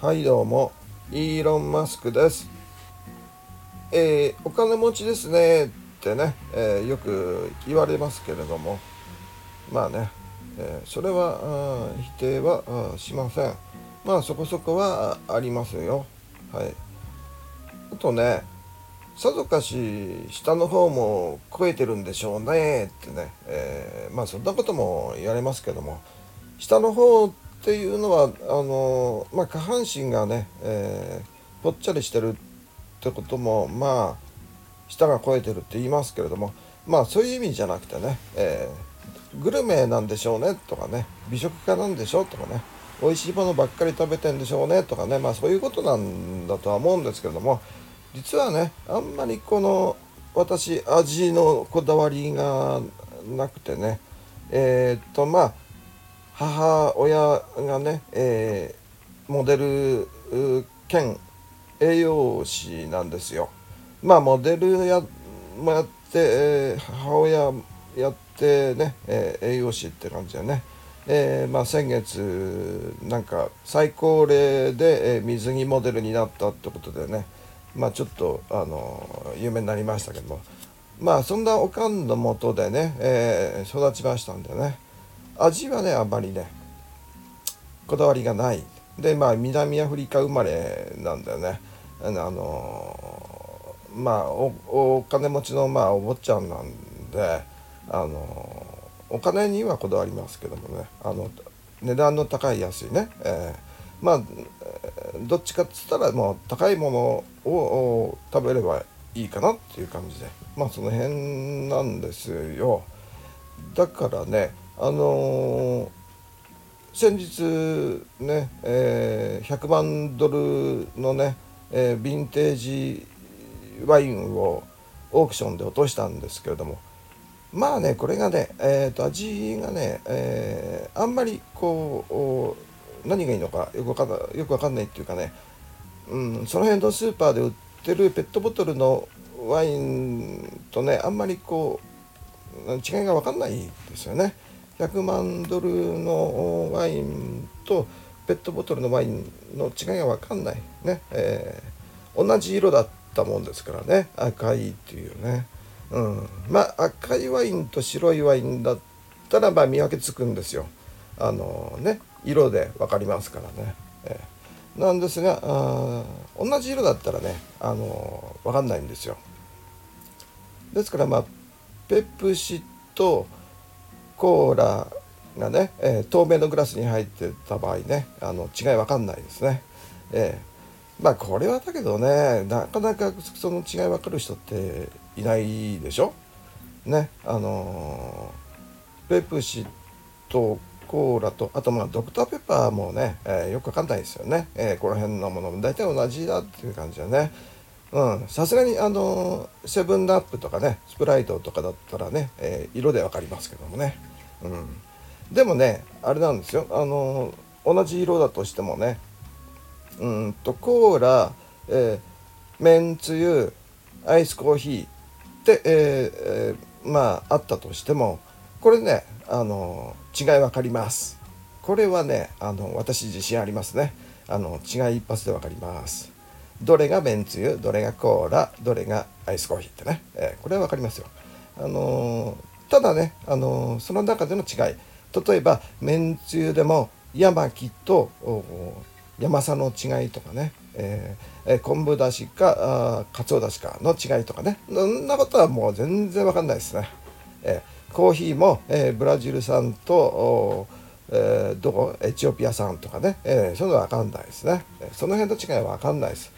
はいどうもイーロン・マスクです。えー、お金持ちですねってね、えー、よく言われますけれども。まあね、えー、それは否定はしません。まあそこそこはありますよ。はい。あとねさぞかし下の方も超えてるんでしょうねってね、えー、まあそんなことも言われますけども。下の方ってっていうのはあの、まあ、下半身がね、えー、ぽっちゃりしてるってこともまあ舌が超えてるって言いますけれどもまあそういう意味じゃなくてね、えー、グルメなんでしょうねとかね美食家なんでしょうとかね美味しいものばっかり食べてんでしょうねとかねまあそういうことなんだとは思うんですけれども実はねあんまりこの私味のこだわりがなくてねえー、っとまあ母親がね、えー、モデル兼栄養士なんですよ。まあモデルやもやって、えー、母親やってね、えー、栄養士って感じでね、えー、まあ、先月なんか最高齢で、え水着モデルになったってことでね、まあちょっとあの有名になりましたけども。まあそんなおかんのもとでね、え、育ちましたんでね。味はねあんまりねこだわりがない。でまあ南アフリカ生まれなんだよね。あのまあお金持ちのまあお坊ちゃんなんであのお金にはこだわりますけどもね。あの値段の高い安いね、えーまあどっちかっつったらもう高いものを食べればいいかなっていう感じで。まあその辺なんですよ。だからねあの、先日ね、えー、100万ドルのね、えー、ヴィンテージワインをオークションで落としたんですけれどもまあねこれがね、えーと、味がね、えー、あんまりこう何がいいのかよくわかんないよくわかんないっていうかね、うん、その辺のスーパーで売ってるペットボトルのワインとねあんまりこう違いが分かんないですよね。100万ドルのワインとペットボトルのワインの違いが分かんない。ね、えー、同じ色だったもんですからね。赤いっていうね、うん、まあ赤いワインと白いワインだったらまあ見分けつくんですよ。あのね色で分かりますからね、えー、なんですがあ同じ色だったらねあの分かんないんですよ。ですからまあペプシとコーラがね、えー、透明のグラスに入ってた場合ねあの違い分かんないですね、えー、まあこれはだけどねなかなかその違い分かる人っていないでしょ？ねあのペプシとコーラとあとまあドクターペッパーもね、えー、よくわかんないですよね、えー、この辺のものも大体同じだっていう感じでね。さすがにあのセブンラップとかねスプライトとかだったらね、えー、色で分かりますけどもね、うん、でもねあれなんですよ。あの同じ色だとしてもね。うんとコーラ、えー、めんつゆアイスコーヒーって、えー、まああったとしてもこれねあの違い分かります。これはねあの私自信ありますね。あの違い一発で分かります。どれがめんつゆどれがコーラどれがアイスコーヒーってね、えー、これは分かりますよ。あのただねあのその中での違い。例えばめんつゆでも山木と山さの違いとかね、えー、昆布だしかかつおだしかの違いとかね。そんなことはもう全然分かんないですね。えーコーヒーも、えー、ブラジル産と、えー、どこ？エチオピア産とかね、えー、そういうのは分かんないですね。その辺の違いは分かんないです。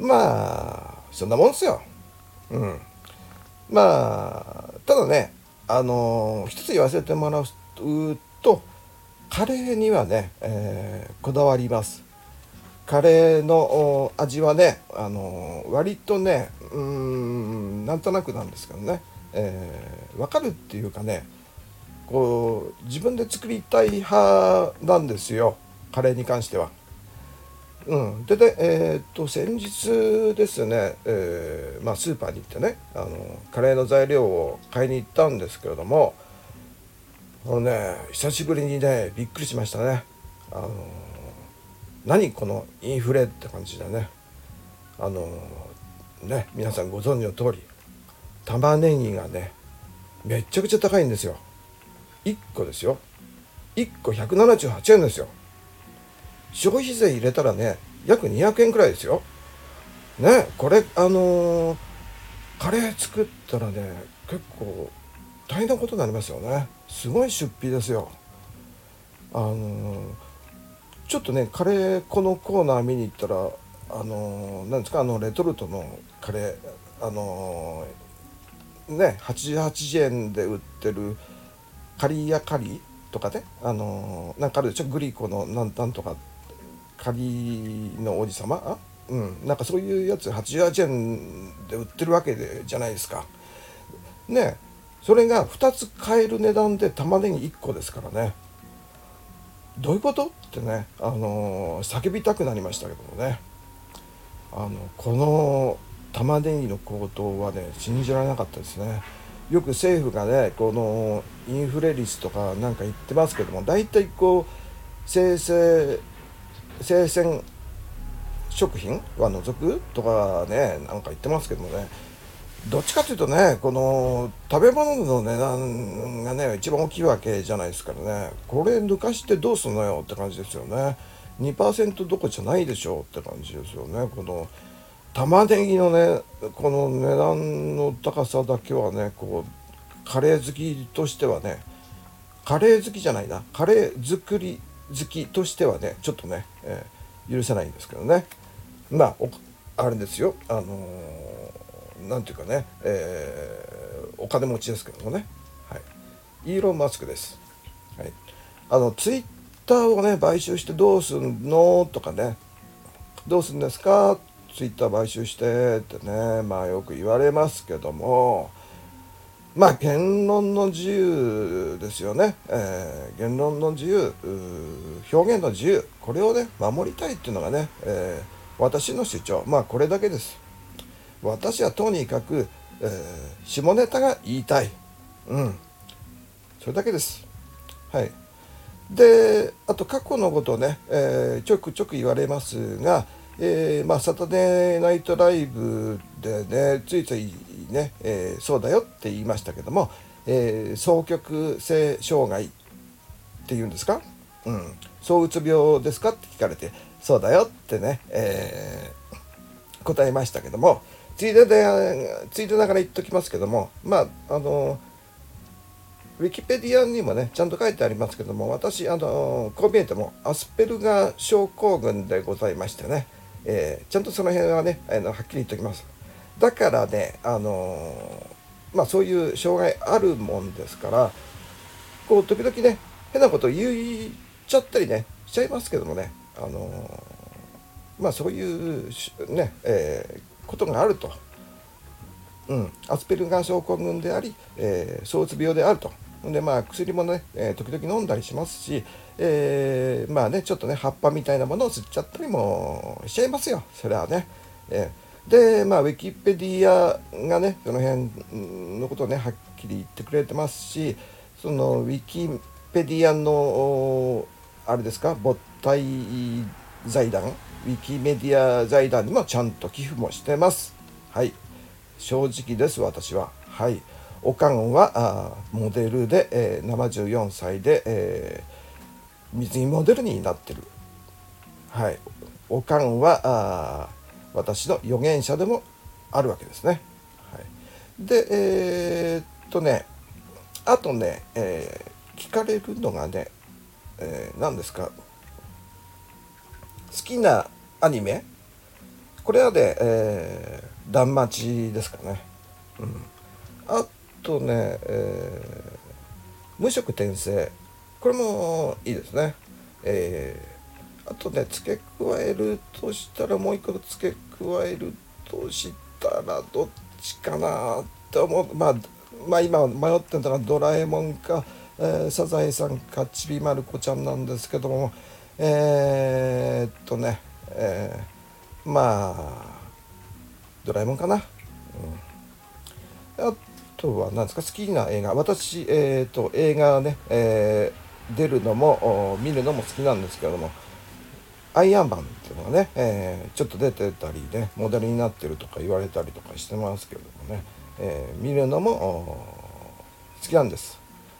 まあそんなもんですよ。うん。まあただねあのー、一つ言わせてもらうとカレーにはね、えー、こだわりますカレーの味はね、あの、割とねうんなんとなくなんですけどねえー、分かるっていうかねこう自分で作りたい派なんですよカレーに関しては。うん、でで、えー、っと先日ですね、えー、まあ、スーパーに行ってねあのカレーの材料を買いに行ったんですけれどもあのね久しぶりにねびっくりしましたね。あの何このインフレって感じでね。あのね皆さんご存知の通り玉ねぎがねめちゃくちゃ高いんですよ。1個ですよ。1個178円ですよ。消費税入れたらね約200円くらいですよ。ねこれあのー、カレー作ったらね結構大変なことになりますよね。すごい出費ですよ。あのー、ちょっとねカレーこのコーナー見に行ったらあのー、なんですかあのレトルトのカレーあのー、ね88円で売ってるカリヤカリとかねあのー、なんかあるでしょ？グリコのなんなんとかリの王子様？うん。なんかそういうやつ88円で売ってるわけでじゃないですか。ね。それが2つ買える値段で玉ねぎ1個ですからね。どういうこと？ってね、あのー、叫びたくなりましたけどもね。あのこの玉ねぎの高騰はね信じられなかったですね。よく政府がねこのインフレ率とかなんか言ってますけども大体こう生成生鮮食品は除くとかねなんか言ってますけどもね。どっちかというとねこの食べ物の値段がね一番大きいわけじゃないですからね。これ抜かしてどうすんのよって感じですよね。2%どこじゃないでしょうって感じですよね。この玉ねぎのねこの値段の高さだけはねこうカレー好きとしてはねカレー好きじゃないな。カレー作り好きとしてはねちょっとね、えー、許せないんですけどね。まああれですよ。あのー何ていうかね、えー、お金持ちですけどもね、はい、イーロン・マスクです。はい、あのツイッターをね買収してどうすんのとかね。どうすんですか？ツイッター買収してってね。まあよく言われますけども。まあ言論の自由ですよね、えー、言論の自由表現の自由これをね守りたいっていうのがね、えー、私の主張まあこれだけです。私はとにかく、えー、下ネタが言いたい。うん。それだけです。はい。で、あと過去のことをね、えー、ちょくちょく言われますが、えー、まあ、サタデーナイトライブでね、ついついね、えー、そうだよって言いましたけども、えー、双極性障害っていうんですか、うん、躁うつ病ですかって聞かれて、そうだよってね、え答えましたけども、ついででついでながら言っときますけどもまああのウィキペディアにもねちゃんと書いてありますけども私あのこう見えてもアスペルガー症候群でございましてね、えー、ちゃんとその辺はねあのはっきり言っておきますだからねあのまあそういう障害あるもんですからこう時々ね変なこと言っちゃったりねしちゃいますけどもねあのまあそういうね、えーことがあると、うん、アスペルガー症候群であり、えー、躁うつ病であると。でまあ薬もね、えー、時々飲んだりしますし、えー、まあねちょっとね葉っぱみたいなものを吸っちゃったりもしちゃいますよそれはね。えー、でまあウィキペディアがねその辺のことをねはっきり言ってくれてますしそのウィキペディアのあれですか？母体財団？ウィキメディア財団にもちゃんと寄付もしてます。はい。正直です、私は。はい。おかんはモデルで、えー、74歳で、えー、水着モデルになってる。はい。おかんはあ私の預言者でもあるわけですね。はい、で、えー、っとね、あとね、えー、聞かれるのがね、えー、何ですか？好きなアニメ？これはで、えー、断末ですかね、うん、あとね、えー、無色転生。これもいいですね。えー、あとね付け加えるとしたらもう一個付け加えるとしたらどっちかなって思う。まあまあ今迷ってたのはドラえもんか、えー、サザエさんかちびまる子ちゃんなんですけども。えー、っとねえー、まあドラえもんかな、うん、あとは何ですか？好きな映画。私、えーと、映画ね、えー、出るのも見るのも好きなんですけどもアイアンマンっていうのがね、えー、ちょっと出てたりねモデルになってるとか言われたりとかしてますけれどもね、えー、見るのも好きなんです。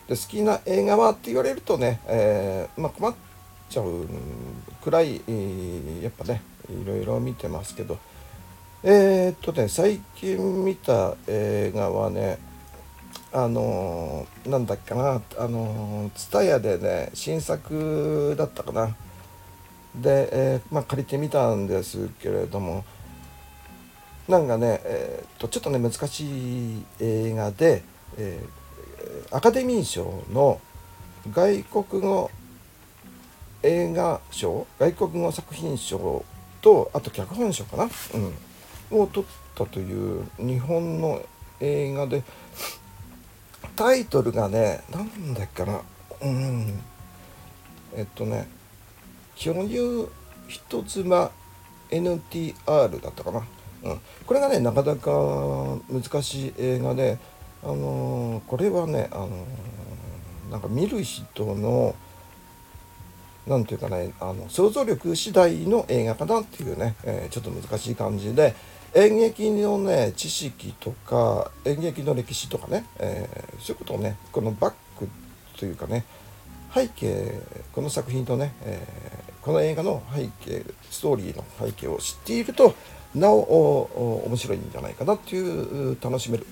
で好きな映画はって言われるとね、えー、まあ、困っちゃうくらい、やっぱねいろいろ見てますけど。えー、っとね最近見た映画はねあのー、なんだっけなあの TSUTAYA でね新作だったかな。で、えー、まあ、借りてみたんですけれどもなんかね、えー、とちょっとね難しい映画で、えー、アカデミー賞の外国語映画賞外国語作品賞とあと脚本賞かな、うん、を取ったという日本の映画でタイトルがね何だっけな。うん。えっとね巨乳人妻 NTR だったかな、うん、これがねなかなか難しい映画であのー、これはね、あのー、なんか見る人の何て言うかねあの想像力次第の映画かなっていうね、えー、ちょっと難しい感じで演劇のね知識とか演劇の歴史とかね、えー、そういうことをねこのバックというかね背景この作品とね、えー、この映画の背景ストーリーの背景を知っているとなお面白いんじゃないかなっていう楽しめる、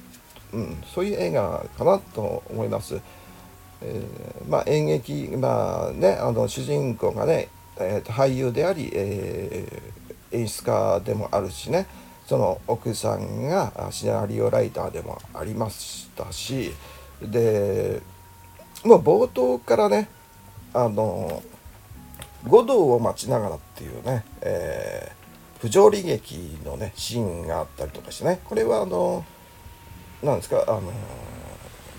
うん、そういう映画かなと思います。えー、まあ、演劇、まあね、あの主人公がね、えー、と俳優であり、えー、演出家でもあるしねその奥さんがシナリオライターでもありましたしでもう冒頭からねあの五道を待ちながらっていうね、えー、不条理劇のねシーンがあったりとかしてねこれはあのなんですかあの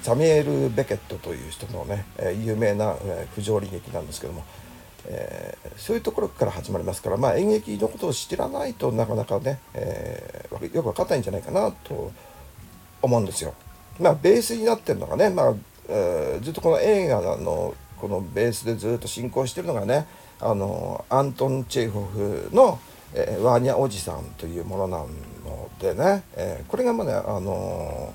サミエル・ベケットという人のね、有名な、不条理劇なんですけども、えー、そういうところから始まりますから、まあ、演劇のことを知らないとなかなかね、えー、よく分かんないんじゃないかなと思うんですよ。まあ、ベースになってるのがね、まあえー、ずっとこの映画のこのベースでずっと進行してるのがねあのアントン・チェイホフの、えー、ワーニャおじさんというものなのでね、えー、これがまだ、ね、あの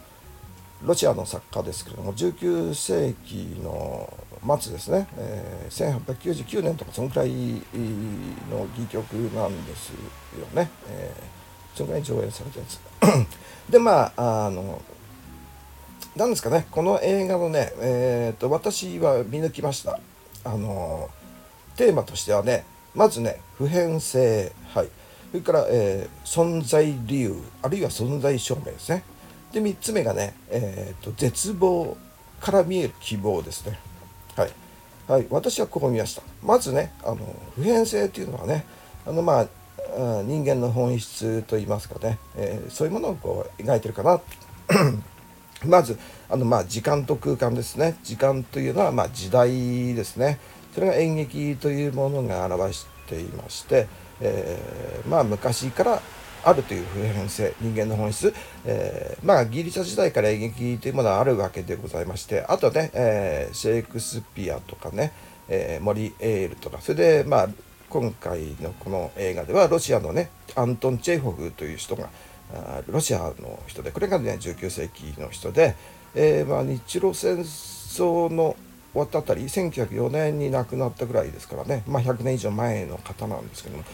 ロシアの作家ですけれども19世紀の末ですね、えー、1899年とかそのくらいの戯曲なんですよね、えー、そのくらい上演されたやつで まああの何ですかねこの映画のね、えーと、私は見抜きました。あのテーマとしてはねまずね普遍性はい。それから、えー、存在理由あるいは存在証明ですね。で3つ目がね、えーと、絶望から見える希望ですね。はい、はい、私はこう見ました。まずねあの普遍性っていうのはねあのまあ人間の本質といいますかね、えー、そういうものをこう描いてるかな。まずあのまあ時間と空間ですね時間というのはまあ時代ですねそれが演劇というものが表していまして、えー、まあ昔からあるという普遍性人間の本質、えー、まあギリシャ時代から演劇というものはあるわけでございましてあとね、えー、シェイクスピアとかね、えー、モリエールとかそれでまあ今回のこの映画ではロシアのねアントン・チェイホフという人がロシアの人でこれがね19世紀の人で、えー、まあ日露戦争の終わったあたり1904年に亡くなったぐらいですからね、まあ、100年以上前の方なんですけども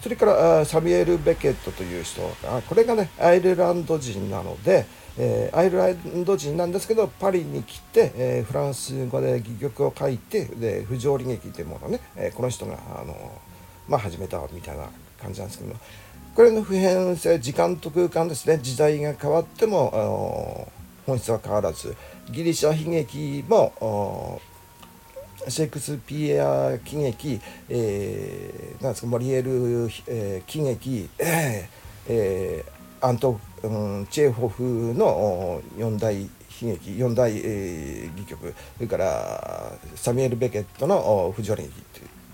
それからサミュエル・ベケットという人。がこれがねアイルランド人なので、えー、アイルランド人なんですけどパリに来て、えー、フランス語で戯曲を書いてで不条理劇というものをね、えー、この人があの、まあ、始めたみたいな感じなんですけども。これの普遍性時間と空間ですね。時代が変わってもあの本質は変わらず。ギリシャ悲劇もシェイクスピア喜劇、えー、なんですかモリエル、えー、喜劇、えーえ、アント、うん、チェーホフの四大悲劇四大、えー、戯曲それからサミュエル・ベケットの「不条理劇」っ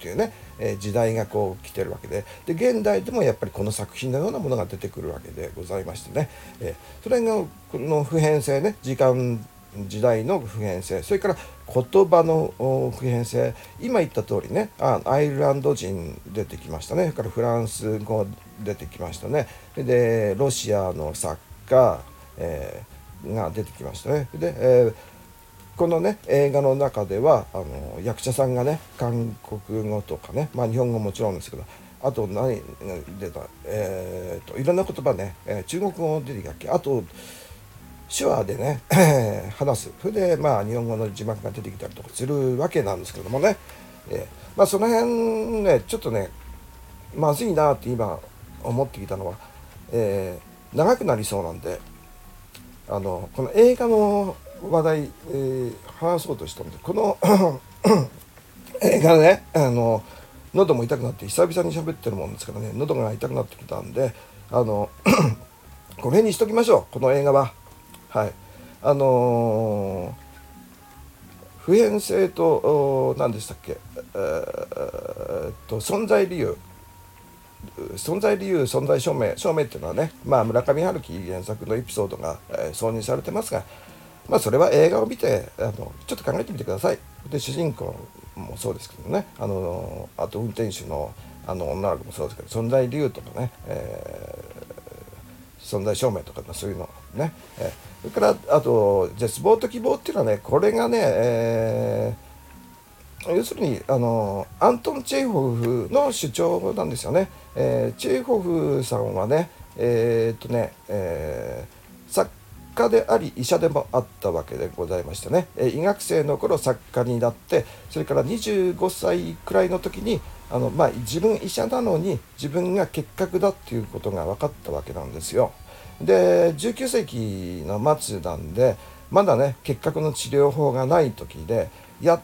ていうね、えー、時代がこう来てるわけでで現代でもやっぱりこの作品のようなものが出てくるわけでございましてね、えー、それがこの普遍性ね時間時代の普遍性それから言葉の普遍性。今言った通りねあアイルランド人出てきましたね。それからフランス語出てきましたね。でロシアの作家、えー、が出てきましたね。で、えーこのね映画の中ではあの役者さんがね韓国語とかねまあ日本語もちろんですけどあと何出たえーと、いろんな言葉ね、え、中国語出てきたっけ？あと手話でね 話す。それでまあ日本語の字幕が出てきたりとかするわけなんですけどもね、えー、まあその辺ねちょっとねまずいなって今思ってきたのは、えー、長くなりそうなんであのこの映画の話題、えー、話そうとしたんでこの 映画ねあの喉も痛くなって久々に喋ってるもんですからね喉が痛くなってきたんであの この辺にしときましょうこの映画は。はい。あのー、普遍性と何でしたっけ、えー、と存在理由。存在理由存在証明証明っていうのはね、まあ、村上春樹原作のエピソードが、え、挿入されてますが、まあ、それは映画を見てあのちょっと考えてみてください。で主人公もそうですけどね。あのあと運転手のあの女の子もそうですけど存在理由とかね、えー、存在証明とかそういうのね、えーそれからあと絶望と希望っていうのはねこれがね、えー、要するにあのアントン・チェーホフの主張なんですよね。えー、チェーホフさんはねえー、っとね、えー、作家であり医者でもあったわけでございましてね、え医学生の頃作家になってそれから25歳くらいの時にあの、まあ、自分医者なのに自分が結核だっていうことが分かったわけなんですよ。で19世紀の末なんでまだね結核の治療法がない時でやっ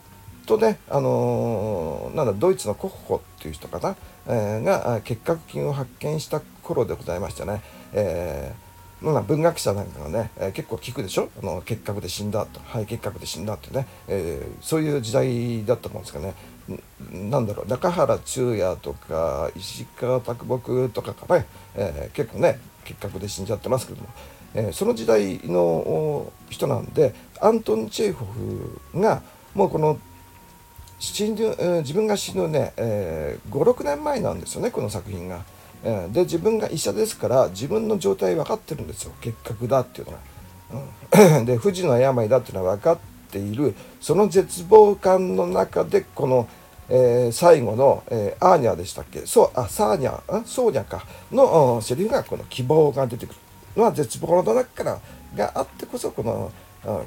とね、あのー、なんだドイツのコッホっていう人かな、えー、が結核菌を発見した頃でございましたね。えーまあ、文学者なんかがね、えー、結構聞くでしょ？あの結核で死んだと肺結核で死んだってね、えー、そういう時代だったもんですかね。なんだろう。中原中也とか石川啄木とかかね、えー、結構ね結核で死んじゃってますけども、えー、その時代の人なんでアントン・チェーホフがもうこの死ぬ、自分が死ぬね、えー、56年前なんですよねこの作品が。えー、で自分が医者ですから自分の状態分かってるんですよ結核だっていうのが。うん、で不治の病だっていうのは分かっているその絶望感の中でこの「えー、最後の、えー、アーニャでしたっけ？そうあサーニャソーニャか。のセリフがこの希望が出てくるのは絶望の中からがあってこそこの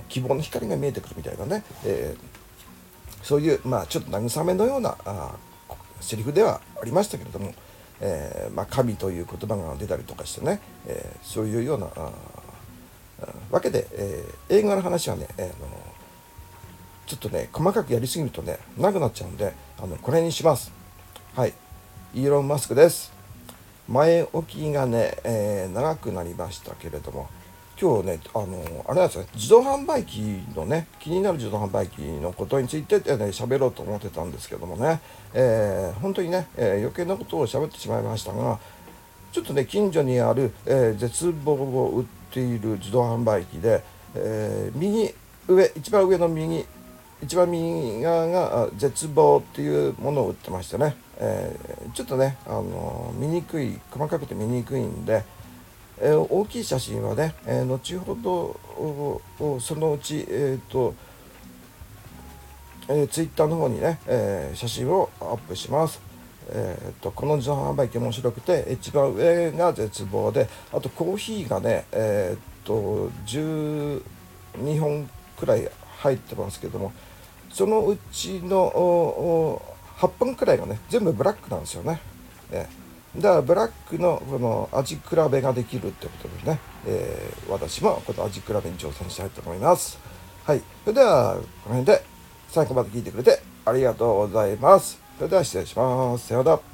希望の光が見えてくるみたいなね、えー、そういうまあちょっと慰めのようなあセリフではありましたけれども、えーまあ、神という言葉が出たりとかしてね、えー、そういうようなわけで、えー、映画の話はね、えー、のちょっとね細かくやりすぎるとね長くなっちゃうんであのこれにします。はい。イーロン・マスクです。前置きがね、えー、長くなりましたけれども今日ねあのあれなんですね。自動販売機のね気になる自動販売機のことについてね喋ろうと思ってたんですけどもね、えー、本当にね、えー、余計なことを喋ってしまいましたがちょっとね近所にある、えー、絶望を売っている自動販売機で、えー、右上一番上の右一番右側が絶望っていうものを売ってましてね、えー、ちょっとね、あの見にくい細かくて見にくいんで、えー、大きい写真はね、えー、後ほどそのうち、えーとえー、ツイッターの方にね、えー、写真をアップします。えーと、この自動販売機面白くて一番上が絶望であとコーヒーがね、えーと、12本くらい入ってますけどもそのうちの8本くらいがね全部ブラックなんですよね。えだからブラックのこの味比べができるってことでね、えー、私もこの味比べに挑戦したいと思います。はい。それでは、この辺で最後まで聞いてくれてありがとうございます。それでは失礼します。さようなら。